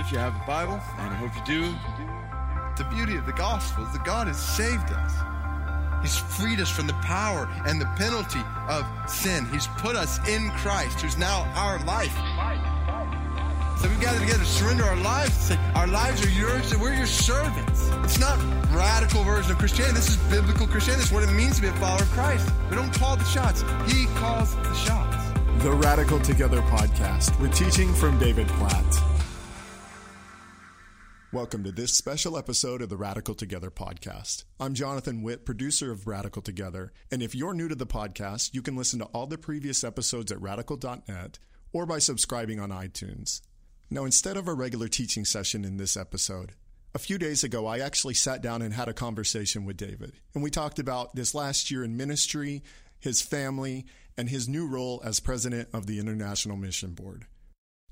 if you have a Bible, and I hope you do, the beauty of the gospel is that God has saved us. He's freed us from the power and the penalty of sin. He's put us in Christ, who's now our life. So we gather together to surrender our lives. Say, our lives are yours, and we're your servants. It's not radical version of Christianity. This is biblical Christianity. This is what it means to be a follower of Christ. We don't call the shots. He calls the shots. The Radical Together podcast with teaching from David Platt. Welcome to this special episode of the Radical Together podcast. I'm Jonathan Witt, producer of Radical Together. And if you're new to the podcast, you can listen to all the previous episodes at radical.net or by subscribing on iTunes. Now, instead of a regular teaching session in this episode, a few days ago, I actually sat down and had a conversation with David. And we talked about this last year in ministry, his family, and his new role as president of the International Mission Board.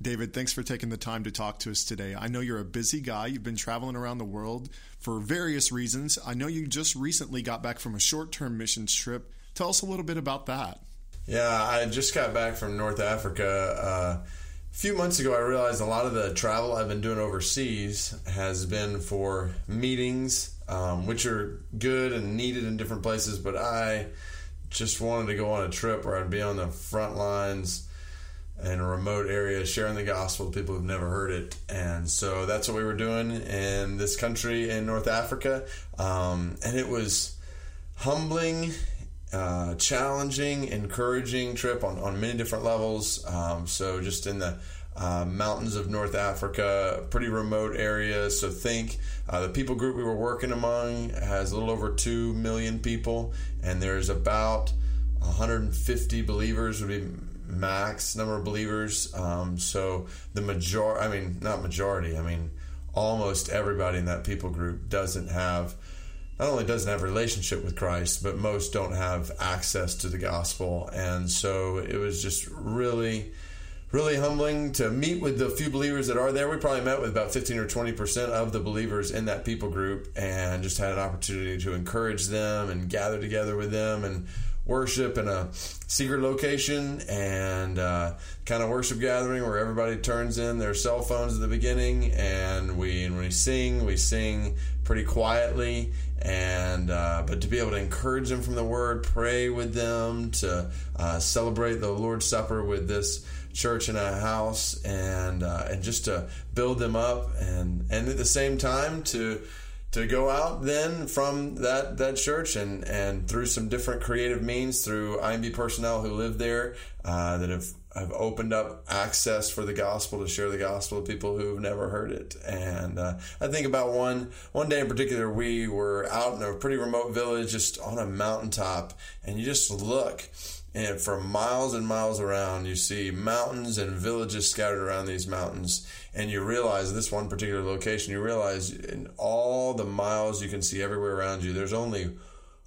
David, thanks for taking the time to talk to us today. I know you're a busy guy. You've been traveling around the world for various reasons. I know you just recently got back from a short term missions trip. Tell us a little bit about that. Yeah, I just got back from North Africa. Uh, a few months ago, I realized a lot of the travel I've been doing overseas has been for meetings, um, which are good and needed in different places, but I just wanted to go on a trip where I'd be on the front lines in a remote area sharing the gospel with people who've never heard it. And so that's what we were doing in this country in North Africa. Um, and it was humbling uh, challenging, encouraging trip on, on many different levels. Um, so, just in the uh, mountains of North Africa, pretty remote area. So, think uh, the people group we were working among has a little over 2 million people, and there's about 150 believers, would be max number of believers. Um, so, the majority, I mean, not majority, I mean, almost everybody in that people group doesn't have not only doesn't have a relationship with Christ, but most don't have access to the gospel. And so it was just really, really humbling to meet with the few believers that are there. We probably met with about 15 or 20% of the believers in that people group and just had an opportunity to encourage them and gather together with them and worship in a secret location and uh, kind of worship gathering where everybody turns in their cell phones at the beginning and we and we sing we sing pretty quietly and uh, but to be able to encourage them from the word pray with them to uh, celebrate the lord's supper with this church in a house and uh, and just to build them up and and at the same time to to go out then from that that church and and through some different creative means through IMB personnel who live there uh, that have have opened up access for the gospel to share the gospel with people who've never heard it. And uh, I think about one one day in particular, we were out in a pretty remote village, just on a mountaintop, and you just look. And for miles and miles around, you see mountains and villages scattered around these mountains. And you realize this one particular location, you realize in all the miles you can see everywhere around you, there's only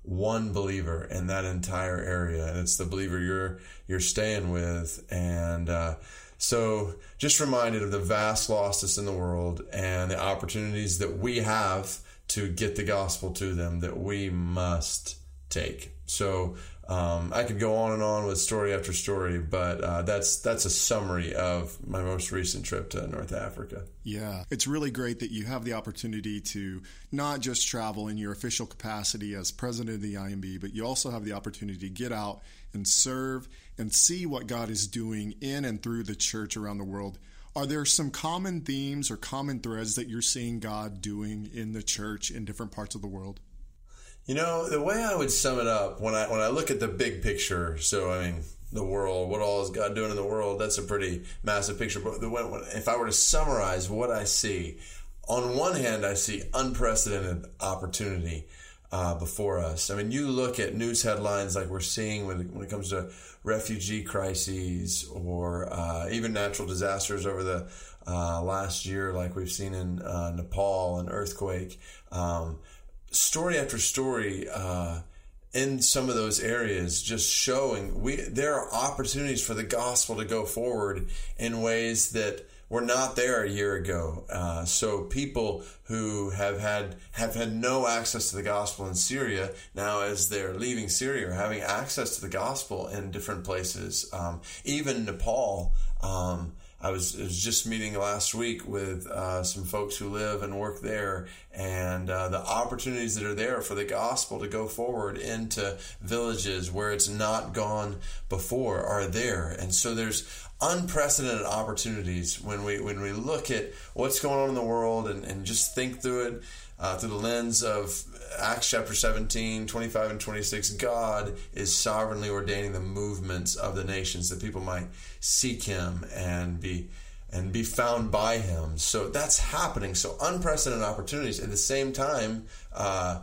one believer in that entire area, and it's the believer you're you're staying with. And uh, so, just reminded of the vast lostness in the world and the opportunities that we have to get the gospel to them that we must take. So, um, I could go on and on with story after story, but uh, that's that's a summary of my most recent trip to North Africa. Yeah, it's really great that you have the opportunity to not just travel in your official capacity as president of the IMB, but you also have the opportunity to get out and serve and see what God is doing in and through the church around the world. Are there some common themes or common threads that you're seeing God doing in the church in different parts of the world? You know, the way I would sum it up when I when I look at the big picture, so I mean the world, what all is God doing in the world? That's a pretty massive picture. But if I were to summarize what I see, on one hand, I see unprecedented opportunity uh, before us. I mean, you look at news headlines like we're seeing when, when it comes to refugee crises or uh, even natural disasters over the uh, last year, like we've seen in uh, Nepal, an earthquake. Um, story after story uh, in some of those areas, just showing we there are opportunities for the gospel to go forward in ways that were not there a year ago. Uh, so people who have had have had no access to the gospel in Syria now, as they're leaving Syria, are having access to the gospel in different places. Um, even Nepal. Um, I was, was, just meeting last week with uh, some folks who live and work there, and uh, the opportunities that are there for the gospel to go forward into villages where it's not gone before are there. And so there's unprecedented opportunities when we when we look at what's going on in the world and, and just think through it uh, through the lens of Acts chapter 17, 25 and 26, God is sovereignly ordaining the movements of the nations that people might seek him and be and be found by him. So that's happening. So unprecedented opportunities at the same time, uh,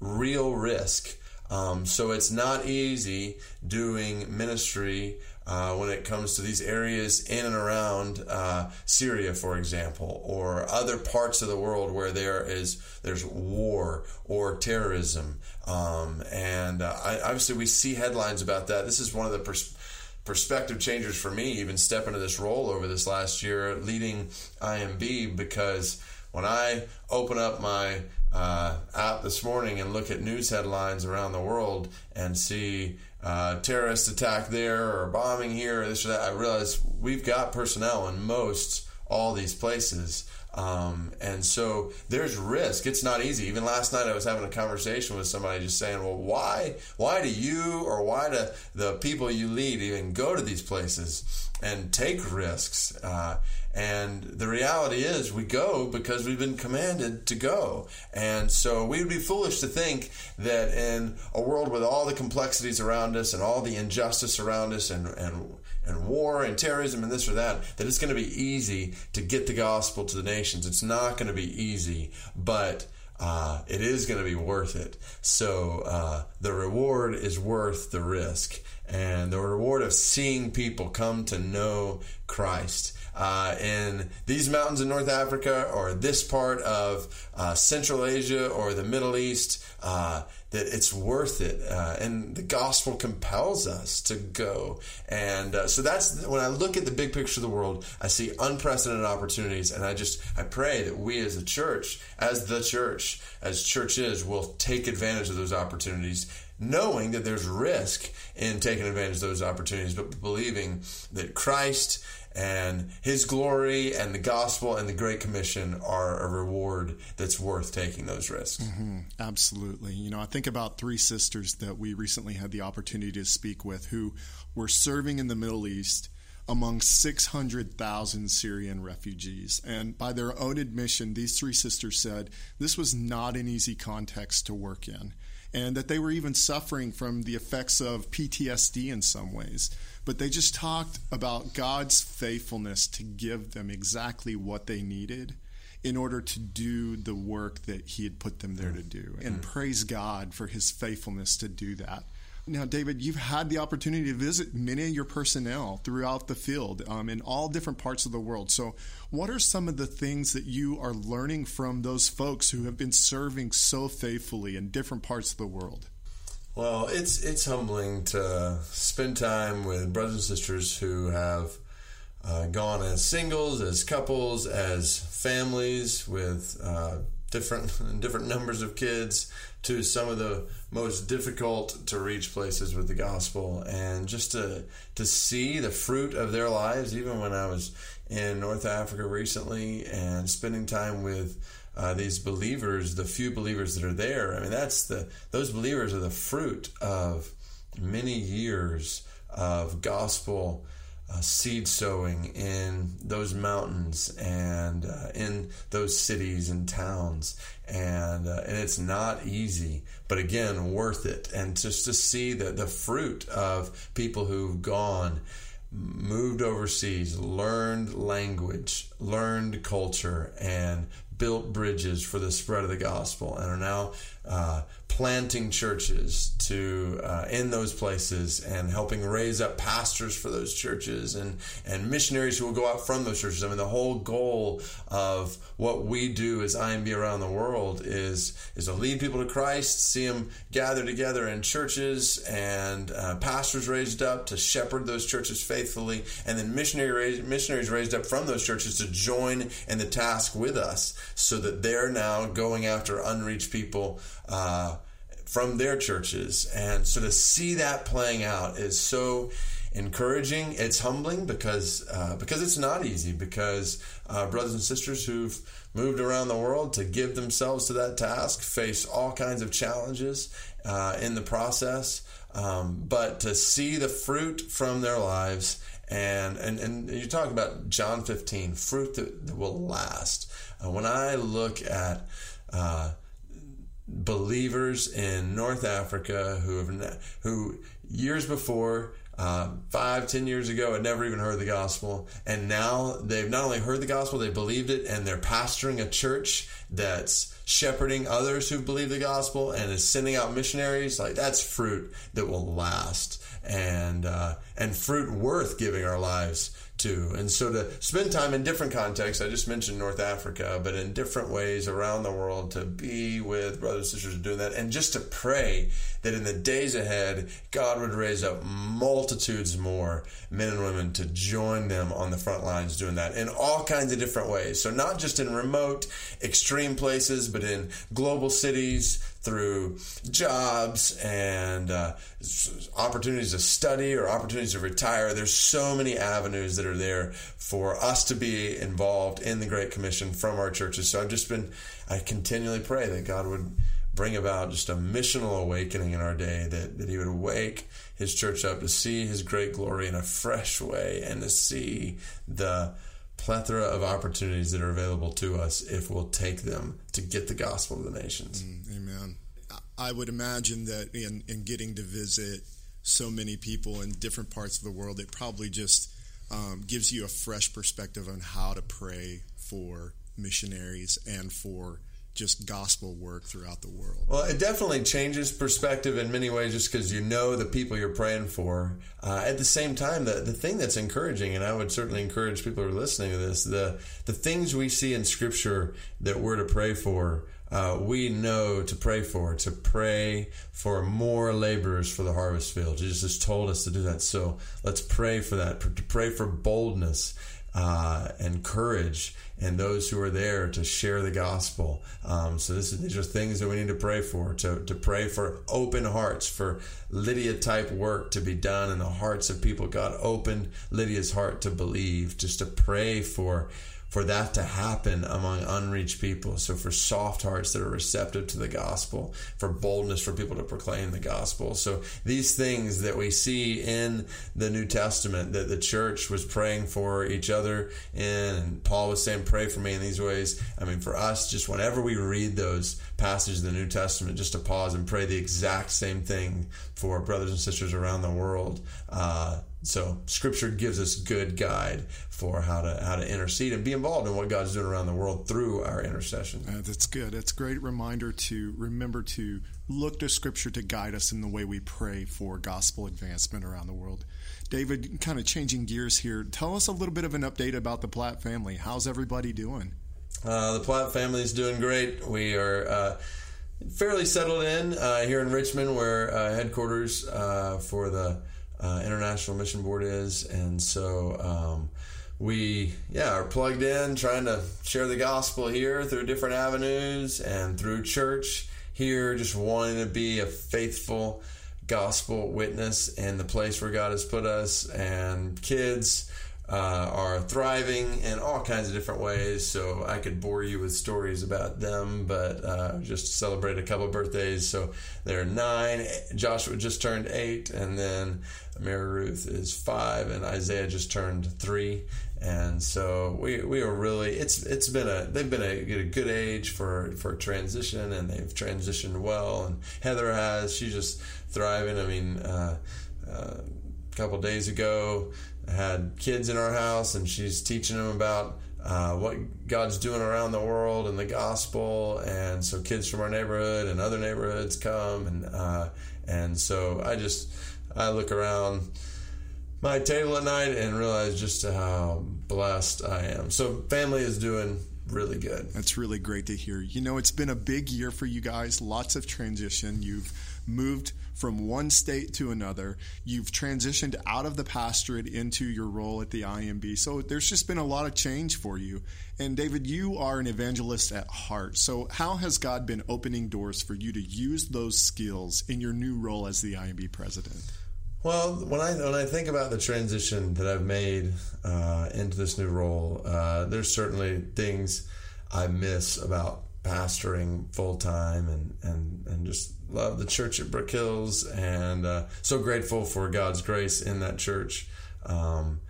real risk. Um, so it's not easy doing ministry uh, when it comes to these areas in and around uh, Syria, for example, or other parts of the world where there is there's war or terrorism, um, and uh, I, obviously we see headlines about that. This is one of the pers- perspective changers for me, even step into this role over this last year, leading IMB, because when I open up my uh, app this morning and look at news headlines around the world and see uh, terrorist attack there or bombing here or this or that, I realize we've got personnel in most all these places. Um, and so there's risk. It's not easy. Even last night, I was having a conversation with somebody just saying, "Well, why, why do you or why do the people you lead even go to these places and take risks?" Uh, and the reality is, we go because we've been commanded to go. And so we would be foolish to think that in a world with all the complexities around us and all the injustice around us and, and, and war and terrorism and this or that, that it's going to be easy to get the gospel to the nations. It's not going to be easy, but uh, it is going to be worth it. So uh, the reward is worth the risk. And the reward of seeing people come to know Christ uh, in these mountains in North Africa or this part of uh, Central Asia or the Middle East, uh, that it's worth it. Uh, and the gospel compels us to go. And uh, so that's when I look at the big picture of the world, I see unprecedented opportunities. And I just, I pray that we as a church, as the church, as churches, will take advantage of those opportunities knowing that there's risk in taking advantage of those opportunities, but believing that Christ and his glory and the gospel and the great commission are a reward that's worth taking those risks mm-hmm. absolutely you know i think about three sisters that we recently had the opportunity to speak with who were serving in the middle east among 600,000 Syrian refugees. And by their own admission, these three sisters said this was not an easy context to work in, and that they were even suffering from the effects of PTSD in some ways but they just talked about God's faithfulness to give them exactly what they needed in order to do the work that He had put them there to do. And mm-hmm. praise God for His faithfulness to do that. Now, David, you've had the opportunity to visit many of your personnel throughout the field um, in all different parts of the world. So, what are some of the things that you are learning from those folks who have been serving so faithfully in different parts of the world? Well, it's it's humbling to spend time with brothers and sisters who have uh, gone as singles, as couples, as families with uh, different different numbers of kids to some of the most difficult to reach places with the gospel, and just to to see the fruit of their lives. Even when I was in North Africa recently and spending time with uh, these believers, the few believers that are there. I mean, that's the those believers are the fruit of many years of gospel uh, seed sowing in those mountains and uh, in those cities and towns, and uh, and it's not easy, but again, worth it. And just to see the the fruit of people who've gone moved overseas, learned language, learned culture, and built bridges for the spread of the gospel and are now uh, planting churches to uh, in those places and helping raise up pastors for those churches and and missionaries who will go out from those churches. I mean, the whole goal of what we do as IMB around the world is is to lead people to Christ, see them gather together in churches, and uh, pastors raised up to shepherd those churches faithfully, and then missionary missionaries raised up from those churches to join in the task with us, so that they're now going after unreached people uh, from their churches. And so to see that playing out is so encouraging. It's humbling because uh, because it's not easy. Because uh, brothers and sisters who've moved around the world to give themselves to that task face all kinds of challenges uh, in the process. Um, but to see the fruit from their lives and and and you talk about John 15 fruit that, that will last. Uh, when I look at uh, believers in North Africa who have who years before uh, five, ten years ago had never even heard the gospel, and now they've not only heard the gospel, they believed it, and they're pastoring a church that's shepherding others who believe the gospel and is sending out missionaries. Like that's fruit that will last, and uh, and fruit worth giving our lives to. And so to spend time in different contexts, I just mentioned North Africa, but in different ways around the world to be with brothers and sisters doing that, and just to pray that in the days ahead, God would raise up multitudes more men and women to join them on the front lines doing that in all kinds of different ways. So not just in remote, extreme places, but in global cities, through jobs and uh, opportunities to study or opportunities to retire. There's so many avenues that are there for us to be involved in the Great Commission from our churches. So I've just been, I continually pray that God would bring about just a missional awakening in our day, that, that He would wake His church up to see His great glory in a fresh way and to see the plethora of opportunities that are available to us if we'll take them to get the gospel to the nations. Mm, amen. I would imagine that in, in getting to visit so many people in different parts of the world, it probably just um, gives you a fresh perspective on how to pray for missionaries and for just gospel work throughout the world. Well, it definitely changes perspective in many ways just because you know the people you're praying for. Uh, at the same time, the, the thing that's encouraging, and I would certainly encourage people who are listening to this, the, the things we see in Scripture that we're to pray for. Uh, we know to pray for, to pray for more laborers for the harvest field. Jesus has told us to do that. So let's pray for that, to pray for boldness uh, and courage and those who are there to share the gospel. Um, so this is, these are things that we need to pray for, to, to pray for open hearts, for Lydia type work to be done in the hearts of people. God opened Lydia's heart to believe, just to pray for for that to happen among unreached people. So for soft hearts that are receptive to the gospel, for boldness for people to proclaim the gospel. So these things that we see in the New Testament that the church was praying for each other in, and Paul was saying, pray for me in these ways. I mean, for us, just whenever we read those passages in the New Testament, just to pause and pray the exact same thing for brothers and sisters around the world. Uh, so Scripture gives us good guide for how to how to intercede and be involved in what God's doing around the world through our intercession. Uh, that's good. That's a great reminder to remember to look to Scripture to guide us in the way we pray for gospel advancement around the world. David, kind of changing gears here. Tell us a little bit of an update about the Platt family. How's everybody doing? Uh, the Platt family is doing great. We are. Uh, fairly settled in uh, here in Richmond, where uh, headquarters uh, for the uh, International Mission Board is, and so um, we yeah are plugged in, trying to share the gospel here through different avenues and through church here, just wanting to be a faithful gospel witness in the place where God has put us, and kids uh, are thriving in all kinds of different ways. So I could bore you with stories about them, but uh, just celebrate a couple birthdays. So they're nine. Joshua just turned eight, and then Mary Ruth is five, and Isaiah just turned three. And so we we are really it's it's been a they've been a, a good age for for transition, and they've transitioned well. And Heather has she's just thriving. I mean. Uh, uh a couple days ago, had kids in our house, and she's teaching them about uh, what God's doing around the world and the gospel. And so kids from our neighborhood and other neighborhoods come, and uh, and so I just I look around my table at night and realize just how blessed I am. So family is doing really good. That's really great to hear. You know, it's been a big year for you guys. Lots of transition. You've moved from one state to another. You've transitioned out of the pastorate into your role at the IMB. So there's just been a lot of change for you. And David, you are an evangelist at heart. So how has God been opening doors for you to use those skills in your new role as the IMB president? Well, when I when I think about the transition that I've made uh, into this new role, uh, there's certainly things I miss about pastoring full time and, and and just love the church at Brook Hills and uh, so grateful for God's grace in that church, um,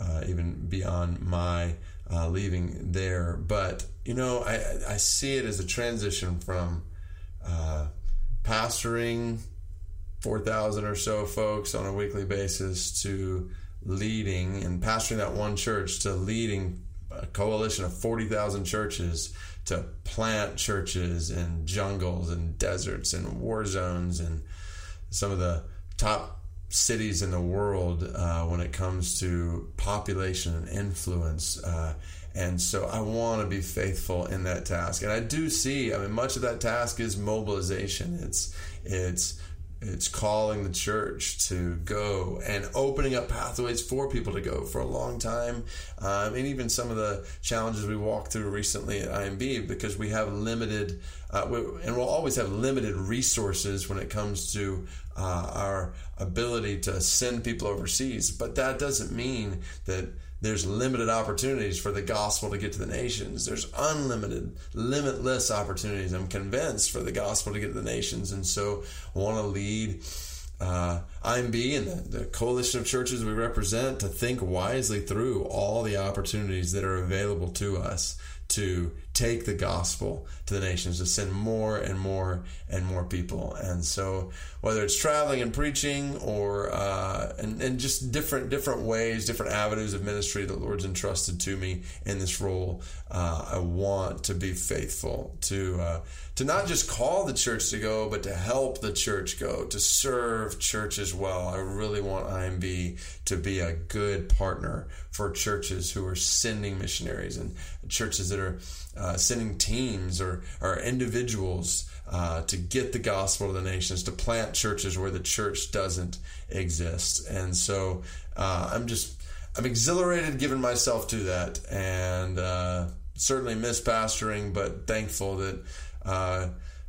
uh, even beyond my uh, leaving there. But you know, I I see it as a transition from uh, pastoring 4,000 or so folks on a weekly basis to leading and pastoring that one church to leading a coalition of 40,000 churches to plant churches in jungles and deserts and war zones and some of the top cities in the world uh, when it comes to population and influence. Uh, and so I want to be faithful in that task. And I do see, I mean, much of that task is mobilization. It's, it's, it's calling the church to go and opening up pathways for people to go for a long time. Um, and even some of the challenges we walked through recently at IMB because we have limited, uh, we, and we'll always have limited resources when it comes to uh, our ability to send people overseas. But that doesn't mean that there's limited opportunities for the gospel to get to the nations. There's unlimited, limitless opportunities, I'm convinced, for the gospel to get to the nations. And so I want to lead uh, IMB and the, the, coalition of churches we represent to think wisely through all the opportunities that are available to us to take the gospel to the nations, to send more and more and more people. And so, whether it's traveling and preaching, or uh, and, and just different different ways, different avenues of ministry that the Lord's entrusted to me in this role, uh, I want to be faithful to uh, to not just call the church to go, but to help the church go, to serve churches well. I really want IMB to be a good partner for churches who are sending missionaries and churches that are uh, sending teams or, or individuals uh, to get the gospel to the nations, to plant churches where the church doesn't exist. And so uh, I'm just, I'm exhilarated giving myself to that and uh, certainly miss pastoring, but thankful that uh,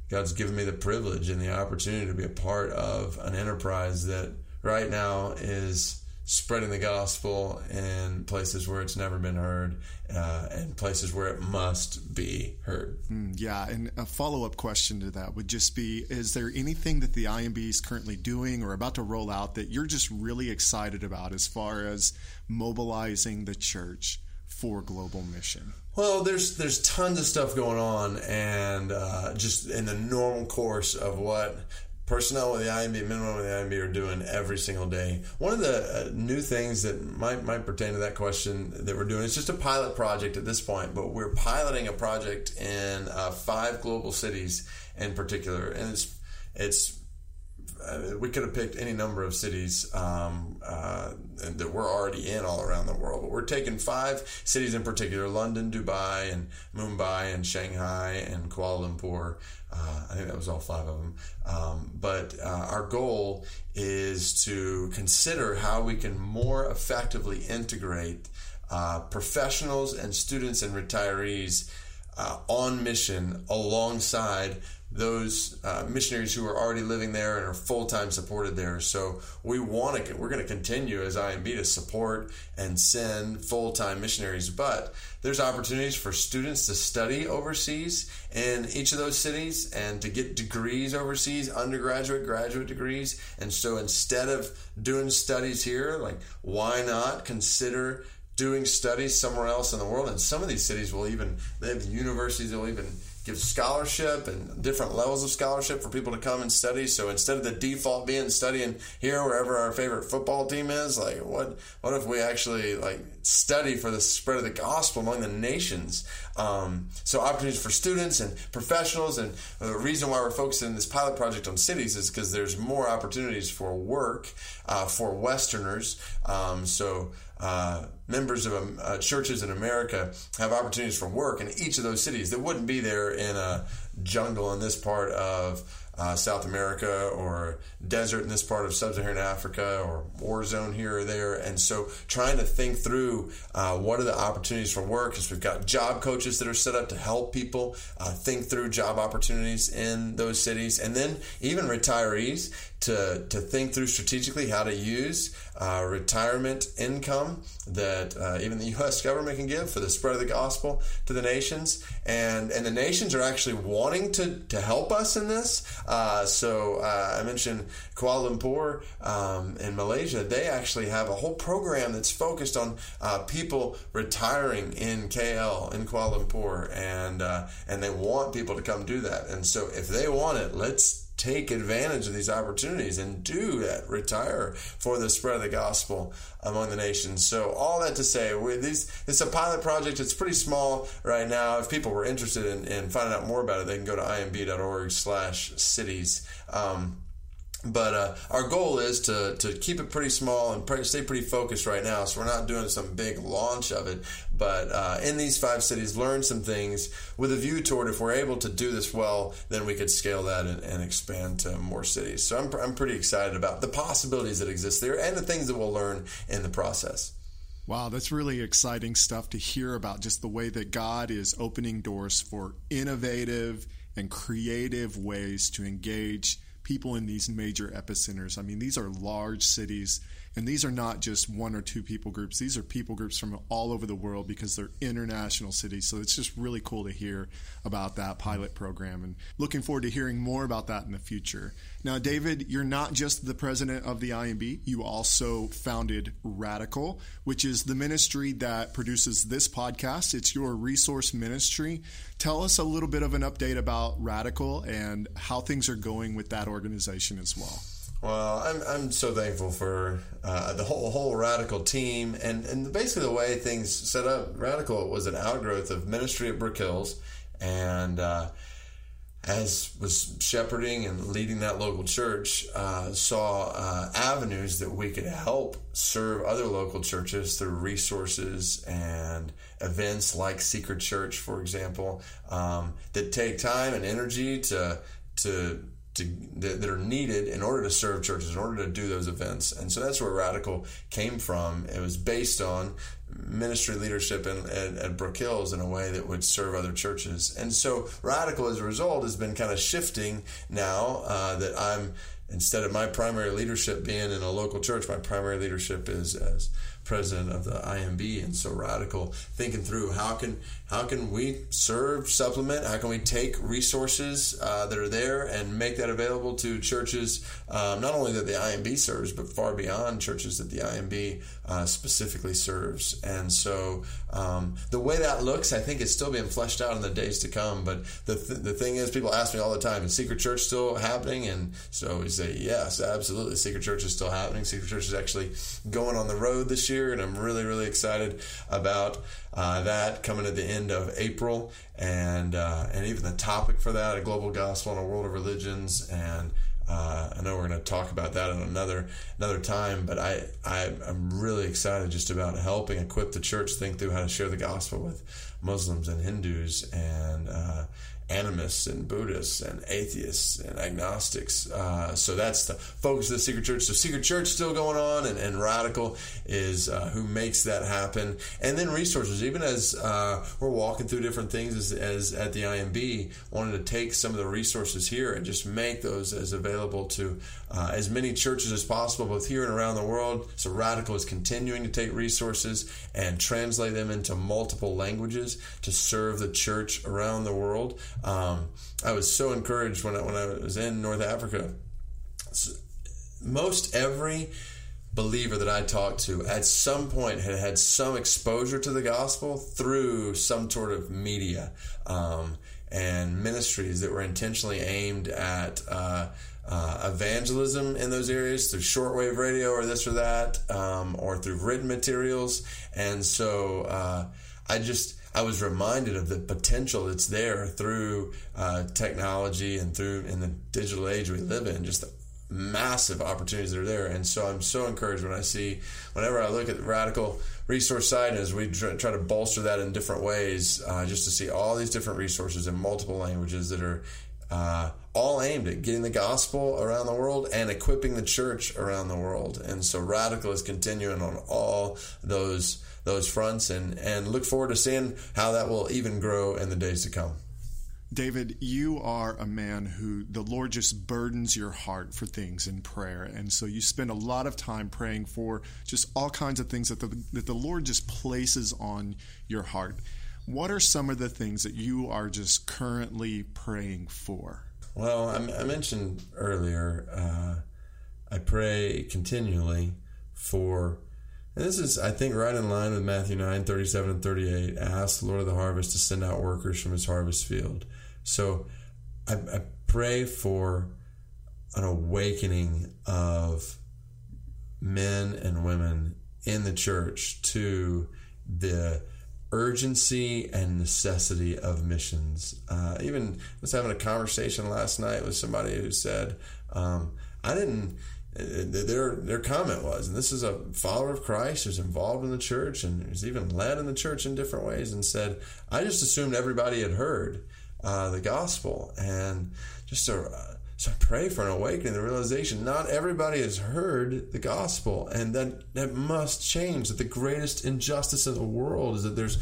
God's given me the privilege and the opportunity to be a part of an enterprise that right now is spreading the gospel in places where it's never been heard uh, and places where it must be heard. Mm, yeah, and a follow up question to that would just be Is there anything that the IMB is currently doing or about to roll out that you're just really excited about as far as mobilizing the church for global mission? Well, there's there's tons of stuff going on, and uh, just in the normal course of what personnel with the IMB, minimum with the IMB are doing every single day. One of the uh, new things that might might pertain to that question that we're doing is just a pilot project at this point, but we're piloting a project in uh, five global cities in particular, and it's it's uh, we could have picked any number of cities um, uh, that we're already in all around the world, but we're taking five cities in particular: London, Dubai, and Mumbai, and Shanghai, and Kuala Lumpur. Uh, I think that was all five of them. Um, but uh, our goal is to consider how we can more effectively integrate uh, professionals and students and retirees uh, on mission alongside those uh, missionaries who are already living there and are full time supported there. So we want to, we're going to continue as IMB to support and send full time missionaries, but there's opportunities for students to study overseas in each of those cities and to get degrees overseas, undergraduate, graduate degrees. And so instead of doing studies here, like why not consider doing studies somewhere else in the world? And some of these cities will even, they have universities that will even give scholarship and different levels of scholarship for people to come and study. So instead of the default being studying here wherever our favorite football team is, like what what if we actually like study for the spread of the gospel among the nations? Um, so opportunities for students and professionals, and the reason why we're focusing this pilot project on cities is because there's more opportunities for work uh, for Westerners. Um, so uh, members of um, uh, churches in America have opportunities for work in each of those cities that wouldn't be there in a jungle in this part of uh, South America or desert in this part of sub-Saharan Africa or war zone here or there. And so trying to think through uh, what are the opportunities for work because we've got job coaches that are set up to help people uh, think through job opportunities in those cities. And then even retirees to, to think through strategically how to use uh, retirement income that uh, even the U.S. government can give for the spread of the gospel to the nations. And, and the nations are actually wanting to, to help us in this. Uh, so uh, I mentioned Kuala Lumpur um, in Malaysia. They actually have a whole program that's focused on uh, people retiring in KL, in Kuala Lumpur. And, uh, and they want people to come do that. And so if they want it, let's take advantage of these opportunities and do that, retire for the spread of the gospel among the nations. So all that to say, these, it's a pilot project. It's pretty small right now. If people were interested in, in finding out more about it, they can go to imb.org slash cities. Um, but uh, our goal is to, to keep it pretty small and pretty, stay pretty focused right now. So we're not doing some big launch of it, but uh, in these five cities, learn some things with a view toward if we're able to do this well, then we could scale that and, and expand to more cities. So I'm, I'm pretty excited about the possibilities that exist there and the things that we'll learn in the process. Wow, that's really exciting stuff to hear about just the way that God is opening doors for innovative and creative ways to engage people in these major epicenters. I mean, these are large cities, and these are not just one or two people groups. These are people groups from all over the world because they're international cities. So it's just really cool to hear about that pilot program and looking forward to hearing more about that in the future. Now, David, you're not just the president of the IMB, you also founded Radical, which is the ministry that produces this podcast. It's your resource ministry. Tell us a little bit of an update about Radical and how things are going with that organization as well. Well, I'm, I'm so thankful for uh, the whole whole Radical team and, and basically the way things set up. Radical was an outgrowth of ministry at Brook Hills, and uh, as was shepherding and leading that local church, uh, saw uh, avenues that we could help serve other local churches through resources and events like Secret Church, for example, um, that take time and energy to to to, that, that, are needed in order to serve churches, in order to do those events. And so that's where Radical came from. It was based on ministry leadership in, at, at Brook Hills in a way that would serve other churches. And so Radical, as a result, has been kind of shifting now uh, that I'm, instead of my primary leadership being in a local church, my primary leadership is as president of the IMB, and so radical thinking through how can how can we serve, supplement, how can we take resources uh, that are there and make that available to churches, um, not only that the IMB serves, but far beyond churches that the IMB uh, specifically serves. And so um, the way that looks, I think, is still being fleshed out in the days to come. But the th- the thing is, people ask me all the time, is Secret Church still happening? And so we say, yes, absolutely, Secret Church is still happening. Secret Church is actually going on the road this year year, and I'm really, really excited about uh, that coming at the end of April, and uh, and even the topic for that, a global gospel in a world of religions, and uh, I know we're going to talk about that in another another time, but I, I am really excited just about helping equip the church think through how to share the gospel with Muslims and Hindus. And uh, animists and Buddhists and atheists and agnostics. Uh, so that's the focus of the Secret Church. So Secret Church still going on, and, and Radical is uh, who makes that happen. And then resources, even as uh, we're walking through different things as, as, at the IMB, wanted to take some of the resources here and just make those as available to uh, as many churches as possible, both here and around the world. So Radical is continuing to take resources and translate them into multiple languages to serve the church around the world. Um, I was so encouraged when I, when I was in North Africa. Most every believer that I talked to at some point had had some exposure to the gospel through some sort of media um, and ministries that were intentionally aimed at uh, uh, evangelism in those areas through shortwave radio or this or that, um, or through written materials. And so uh, I just I was reminded of the potential that's there through uh, technology and through in the digital age we live in. Just the massive opportunities that are there. And so I'm so encouraged when I see, whenever I look at the radical resource side, as we try, to bolster that in different ways, uh, just to see all these different resources in multiple languages that are uh, all aimed at getting the gospel around the world and equipping the church around the world. And so Radical is continuing on all those those fronts, and and look forward to seeing how that will even grow in the days to come. David, you are a man who the Lord just burdens your heart for things in prayer. And so you spend a lot of time praying for just all kinds of things that the, that the Lord just places on your heart. What are some of the things that you are just currently praying for? Well, I, I mentioned earlier, uh, I pray continually for, and this is, I think, right in line with Matthew 9 37 and 38. Ask the Lord of the harvest to send out workers from his harvest field. So I, I pray for an awakening of men and women in the church to the urgency and necessity of missions. Uh, even I was having a conversation last night with somebody who said, um, "I didn't." Their their comment was, and this is a follower of Christ who's involved in the church and who's even led in the church in different ways, and said, "I just assumed everybody had heard uh, the gospel, and just to uh, so I pray for an awakening, the realization not everybody has heard the gospel, and that that must change. That the greatest injustice in the world is that there's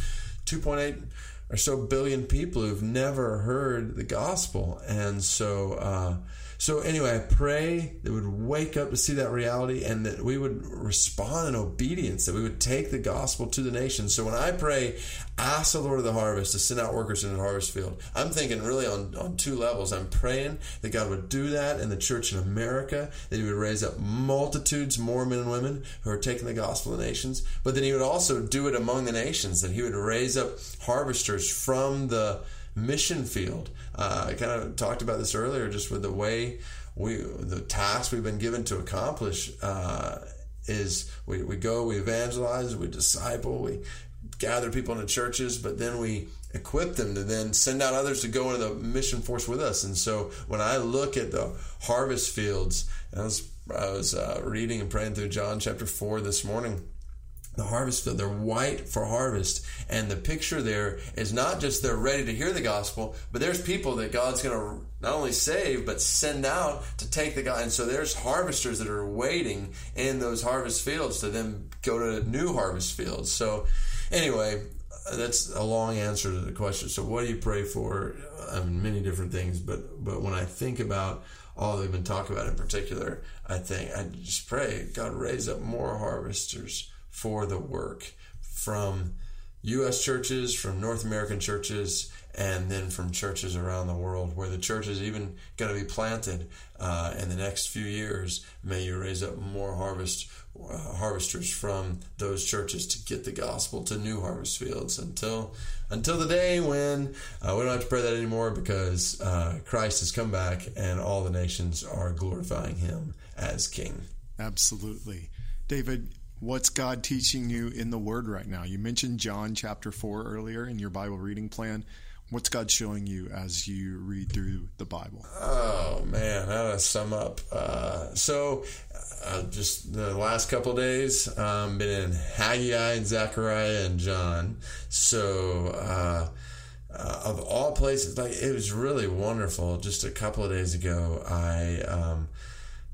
2.8 or so billion people who've never heard the gospel, and so. Uh, so anyway, I pray that we would wake up to see that reality and that we would respond in obedience, that we would take the gospel to the nations. So when I pray, ask the Lord of the harvest to send out workers in the harvest field, I'm thinking really on, on two levels. I'm praying that God would do that in the church in America, that he would raise up multitudes, more men and women who are taking the gospel to the nations, but then he would also do it among the nations, that he would raise up harvesters from the mission field. Uh, I kind of talked about this earlier, just with the way we, the task we've been given to accomplish uh, is we, we go, we evangelize, we disciple, we gather people into churches, but then we equip them to then send out others to go into the mission force with us. And so when I look at the harvest fields, I was, I was uh, reading and praying through John chapter 4 this morning the harvest field. They're white for harvest. And the picture there is not just they're ready to hear the gospel, but there's people that God's going to not only save, but send out to take the God. And so there's harvesters that are waiting in those harvest fields to then go to new harvest fields. So anyway, that's a long answer to the question. So what do you pray for? I mean, many different things, but, but when I think about all they've been talking about in particular, I think I just pray God raise up more harvesters for the work from U.S. churches, from North American churches, and then from churches around the world where the church is even going to be planted uh, in the next few years. May you raise up more harvest uh, harvesters from those churches to get the gospel to new harvest fields until until the day when uh, we don't have to pray that anymore because uh, Christ has come back and all the nations are glorifying Him as King. Absolutely, David. What's God teaching you in the Word right now? You mentioned John chapter 4 earlier in your Bible reading plan. What's God showing you as you read through the Bible? Oh, man, how to sum up. Uh, so, uh, just the last couple days, um, been in Haggai and Zechariah and John. So, uh, uh, of all places, like it was really wonderful. Just a couple of days ago, I um,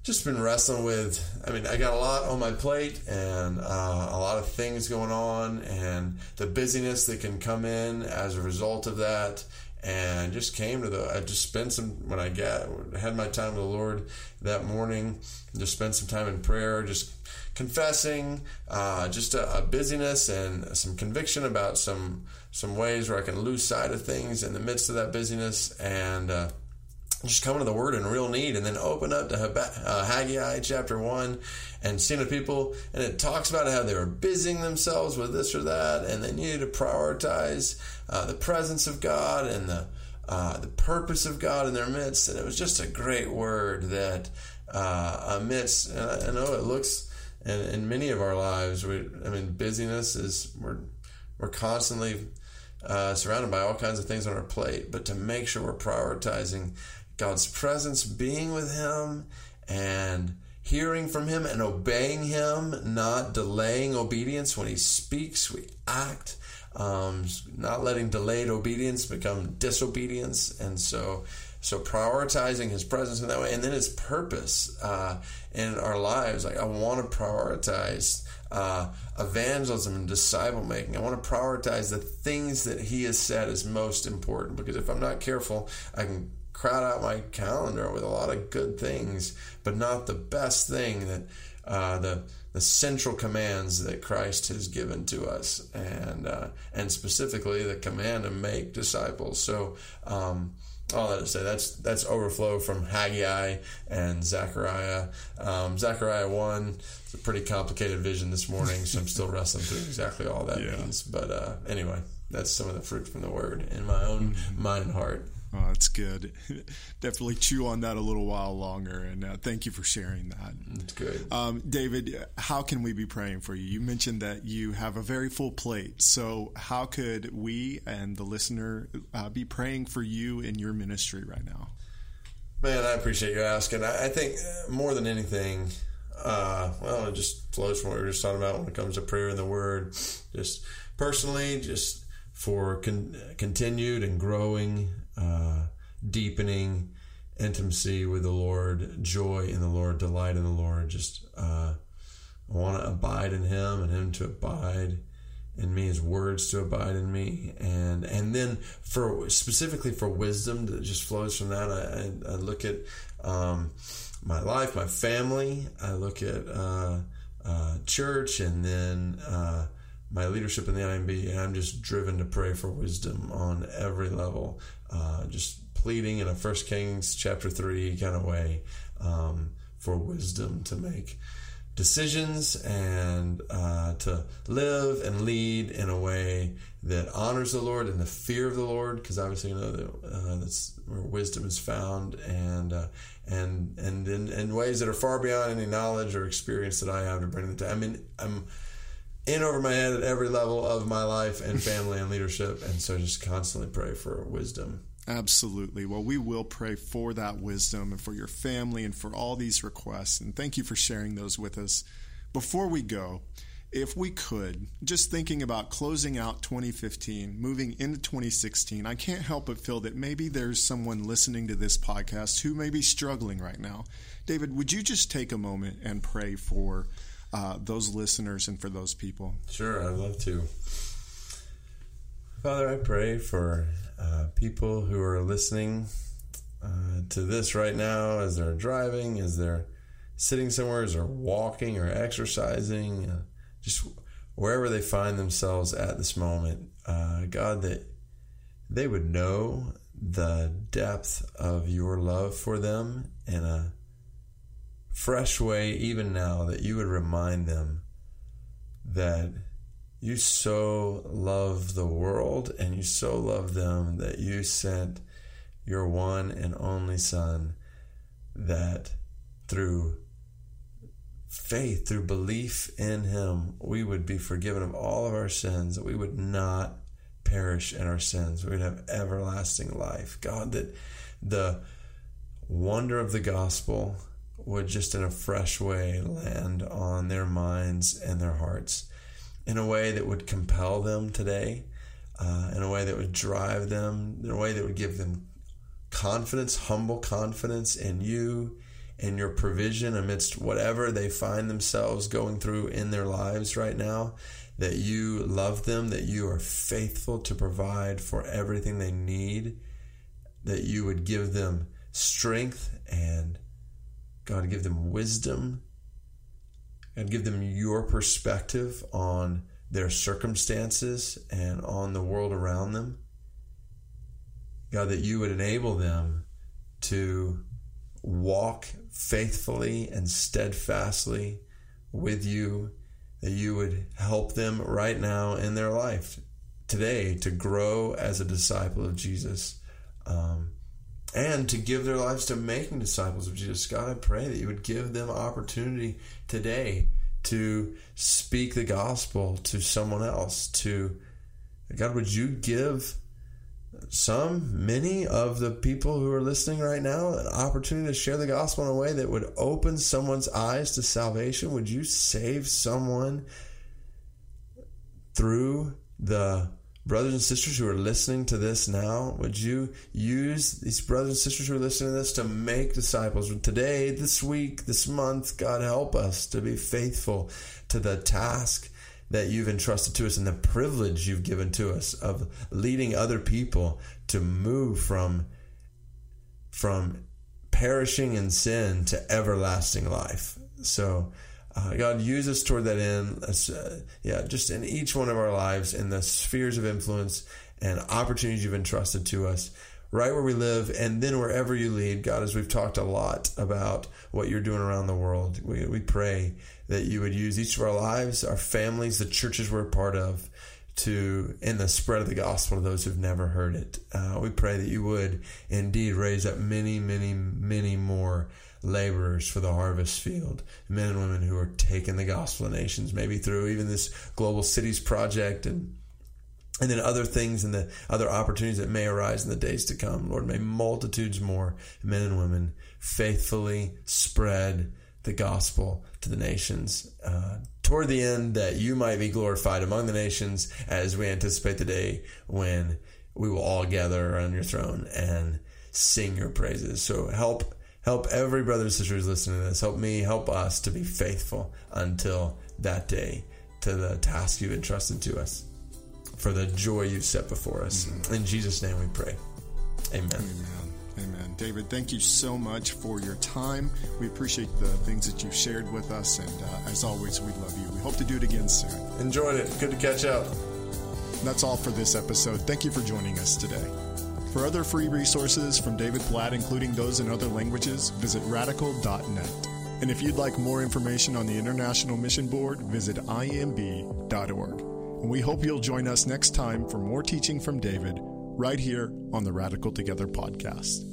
just been wrestling with. I mean, I got a lot on my plate and uh, a lot of things going on, and the busyness that can come in as a result of that. And just came to the. I just spent some when I got had my time with the Lord that morning. Just spent some time in prayer, just confessing, uh, just a, a busyness and some conviction about some some ways where I can lose sight of things in the midst of that busyness and. Uh, just coming to the word in real need and then open up to uh, Haggai chapter 1 and seeing the people. And it talks about how they were busying themselves with this or that. And they needed to prioritize uh, the presence of God and the uh, the purpose of God in their midst. And it was just a great word that uh, amidst and I, know it looks in, in many of our lives we, I mean busyness is we're we're constantly uh, surrounded by all kinds of things on our plate, but to make sure we're prioritizing God's presence, being with Him, and hearing from him and obeying him, not delaying obedience when he speaks, we act. Um, not letting delayed obedience become disobedience, and so so prioritizing his presence in that way, and then his purpose uh, in our lives. Like I want to prioritize uh, evangelism and disciple making. I want to prioritize the things that he has said is most important because if I'm not careful, I can crowd out my calendar with a lot of good things, but not the best thing that uh, the the central commands that Christ has given to us, and uh, and specifically the command to make disciples. So. Um, all that to say, that's that's overflow from Haggai and Zechariah. Um, Zechariah one, it's a pretty complicated vision this morning, so I'm still wrestling through exactly all that yeah. means. But uh, anyway, that's some of the fruit from the word in my own mm-hmm. mind and heart. Oh, that's good. Definitely chew on that a little while longer. And uh, thank you for sharing that. That's good. Um, David, how can we be praying for you? You mentioned that you have a very full plate. So, how could we and the listener uh, be praying for you in your ministry right now? Man, I appreciate you asking. I, I think more than anything, uh, well, it just flows from what we were just talking about when it comes to prayer and the word. Just personally, just for con- continued and growing uh, deepening intimacy with the Lord, joy in the Lord, delight in the Lord. Just uh, I want to abide in Him and Him to abide in me, His words to abide in me, and and then for specifically for wisdom that just flows from that. I, I, I look at um, my life, my family. I look at uh, uh, church, and then uh, my leadership in the IMB, and I'm just driven to pray for wisdom on every level uh, just pleading in a First Kings chapter three kind of way um, for wisdom to make decisions and uh, to live and lead in a way that honors the Lord and the fear of the Lord, because obviously you know that, uh, that's where wisdom is found, and uh, and and in, in, ways that are far beyond any knowledge or experience that I have to bring it to. I mean, I'm in over my head at every level of my life and family and leadership. And so just constantly pray for wisdom. Absolutely. Well, we will pray for that wisdom and for your family and for all these requests. And thank you for sharing those with us. Before we go, if we could, just thinking about closing out 2015, moving into 2016, I can't help but feel that maybe there's someone listening to this podcast who may be struggling right now. David, would you just take a moment and pray for uh, those listeners and for those people? Sure, I'd love to. Father, I pray for uh, people who are listening uh, to this right now as they're driving, as they're sitting somewhere, as they're walking or exercising, uh, just wherever they find themselves at this moment. Uh, God, that they would know the depth of your love for them in a fresh way, even now, that you would remind them that you so love the world and you so love them that you sent your one and only Son that through faith, through belief in Him, we would be forgiven of all of our sins, that we would not perish in our sins, we would have everlasting life. God, that the wonder of the gospel would just in a fresh way land on their minds and their hearts in a way that would compel them today, uh, in a way that would drive them, in a way that would give them confidence, humble confidence in you and your provision amidst whatever they find themselves going through in their lives right now. That you love them, that you are faithful to provide for everything they need, that you would give them strength and God, give them wisdom and give them your perspective on their circumstances and on the world around them. God, that you would enable them to walk faithfully and steadfastly with you, that you would help them right now in their life today to grow as a disciple of Jesus. Um, and to give their lives to making disciples of Jesus. God, I pray that you would give them opportunity today to speak the gospel to someone else. To God, would you give some, many of the people who are listening right now an opportunity to share the gospel in a way that would open someone's eyes to salvation? Would you save someone through the brothers and sisters who are listening to this now? Would you use these brothers and sisters who are listening to this to make disciples today, this week, this month? God, help us to be faithful to the task that you've entrusted to us and the privilege you've given to us of leading other people to move from from perishing in sin to everlasting life. So, uh, God, use us toward that end. Uh, yeah, just in each one of our lives, in the spheres of influence and opportunities you've entrusted to us, right where we live, and then wherever you lead. God, as we've talked a lot about what you're doing around the world, we, we pray that you would use each of our lives, our families, the churches we're a part of, to in the spread of the gospel to those who've never heard it. Uh, we pray that you would indeed raise up many, many, many more laborers for the harvest field, men and women who are taking the gospel of nations, maybe through even this global cities project and and then other things and the other opportunities that may arise in the days to come. Lord, may multitudes more men and women faithfully spread the gospel to the nations. Uh, toward the end, that you might be glorified among the nations as we anticipate the day when we will all gather around your throne and sing your praises. So help help every brother and sister who's listening to this. Help me, help us to be faithful until that day to the task you've entrusted to us for the joy you've set before us. Mm-hmm. In Jesus' name we pray. Amen. Amen. Amen. David, thank you so much for your time. We appreciate the things that you've shared with us. And uh, as always, we love you. We hope to do it again soon. Enjoyed it. Good to catch up. That's all for this episode. Thank you for joining us today. For other free resources from David Platt, including those in other languages, visit radical.net. And if you'd like more information on the International Mission Board, visit imb.org. And we hope you'll join us next time for more teaching from David right here on the Radical Together podcast.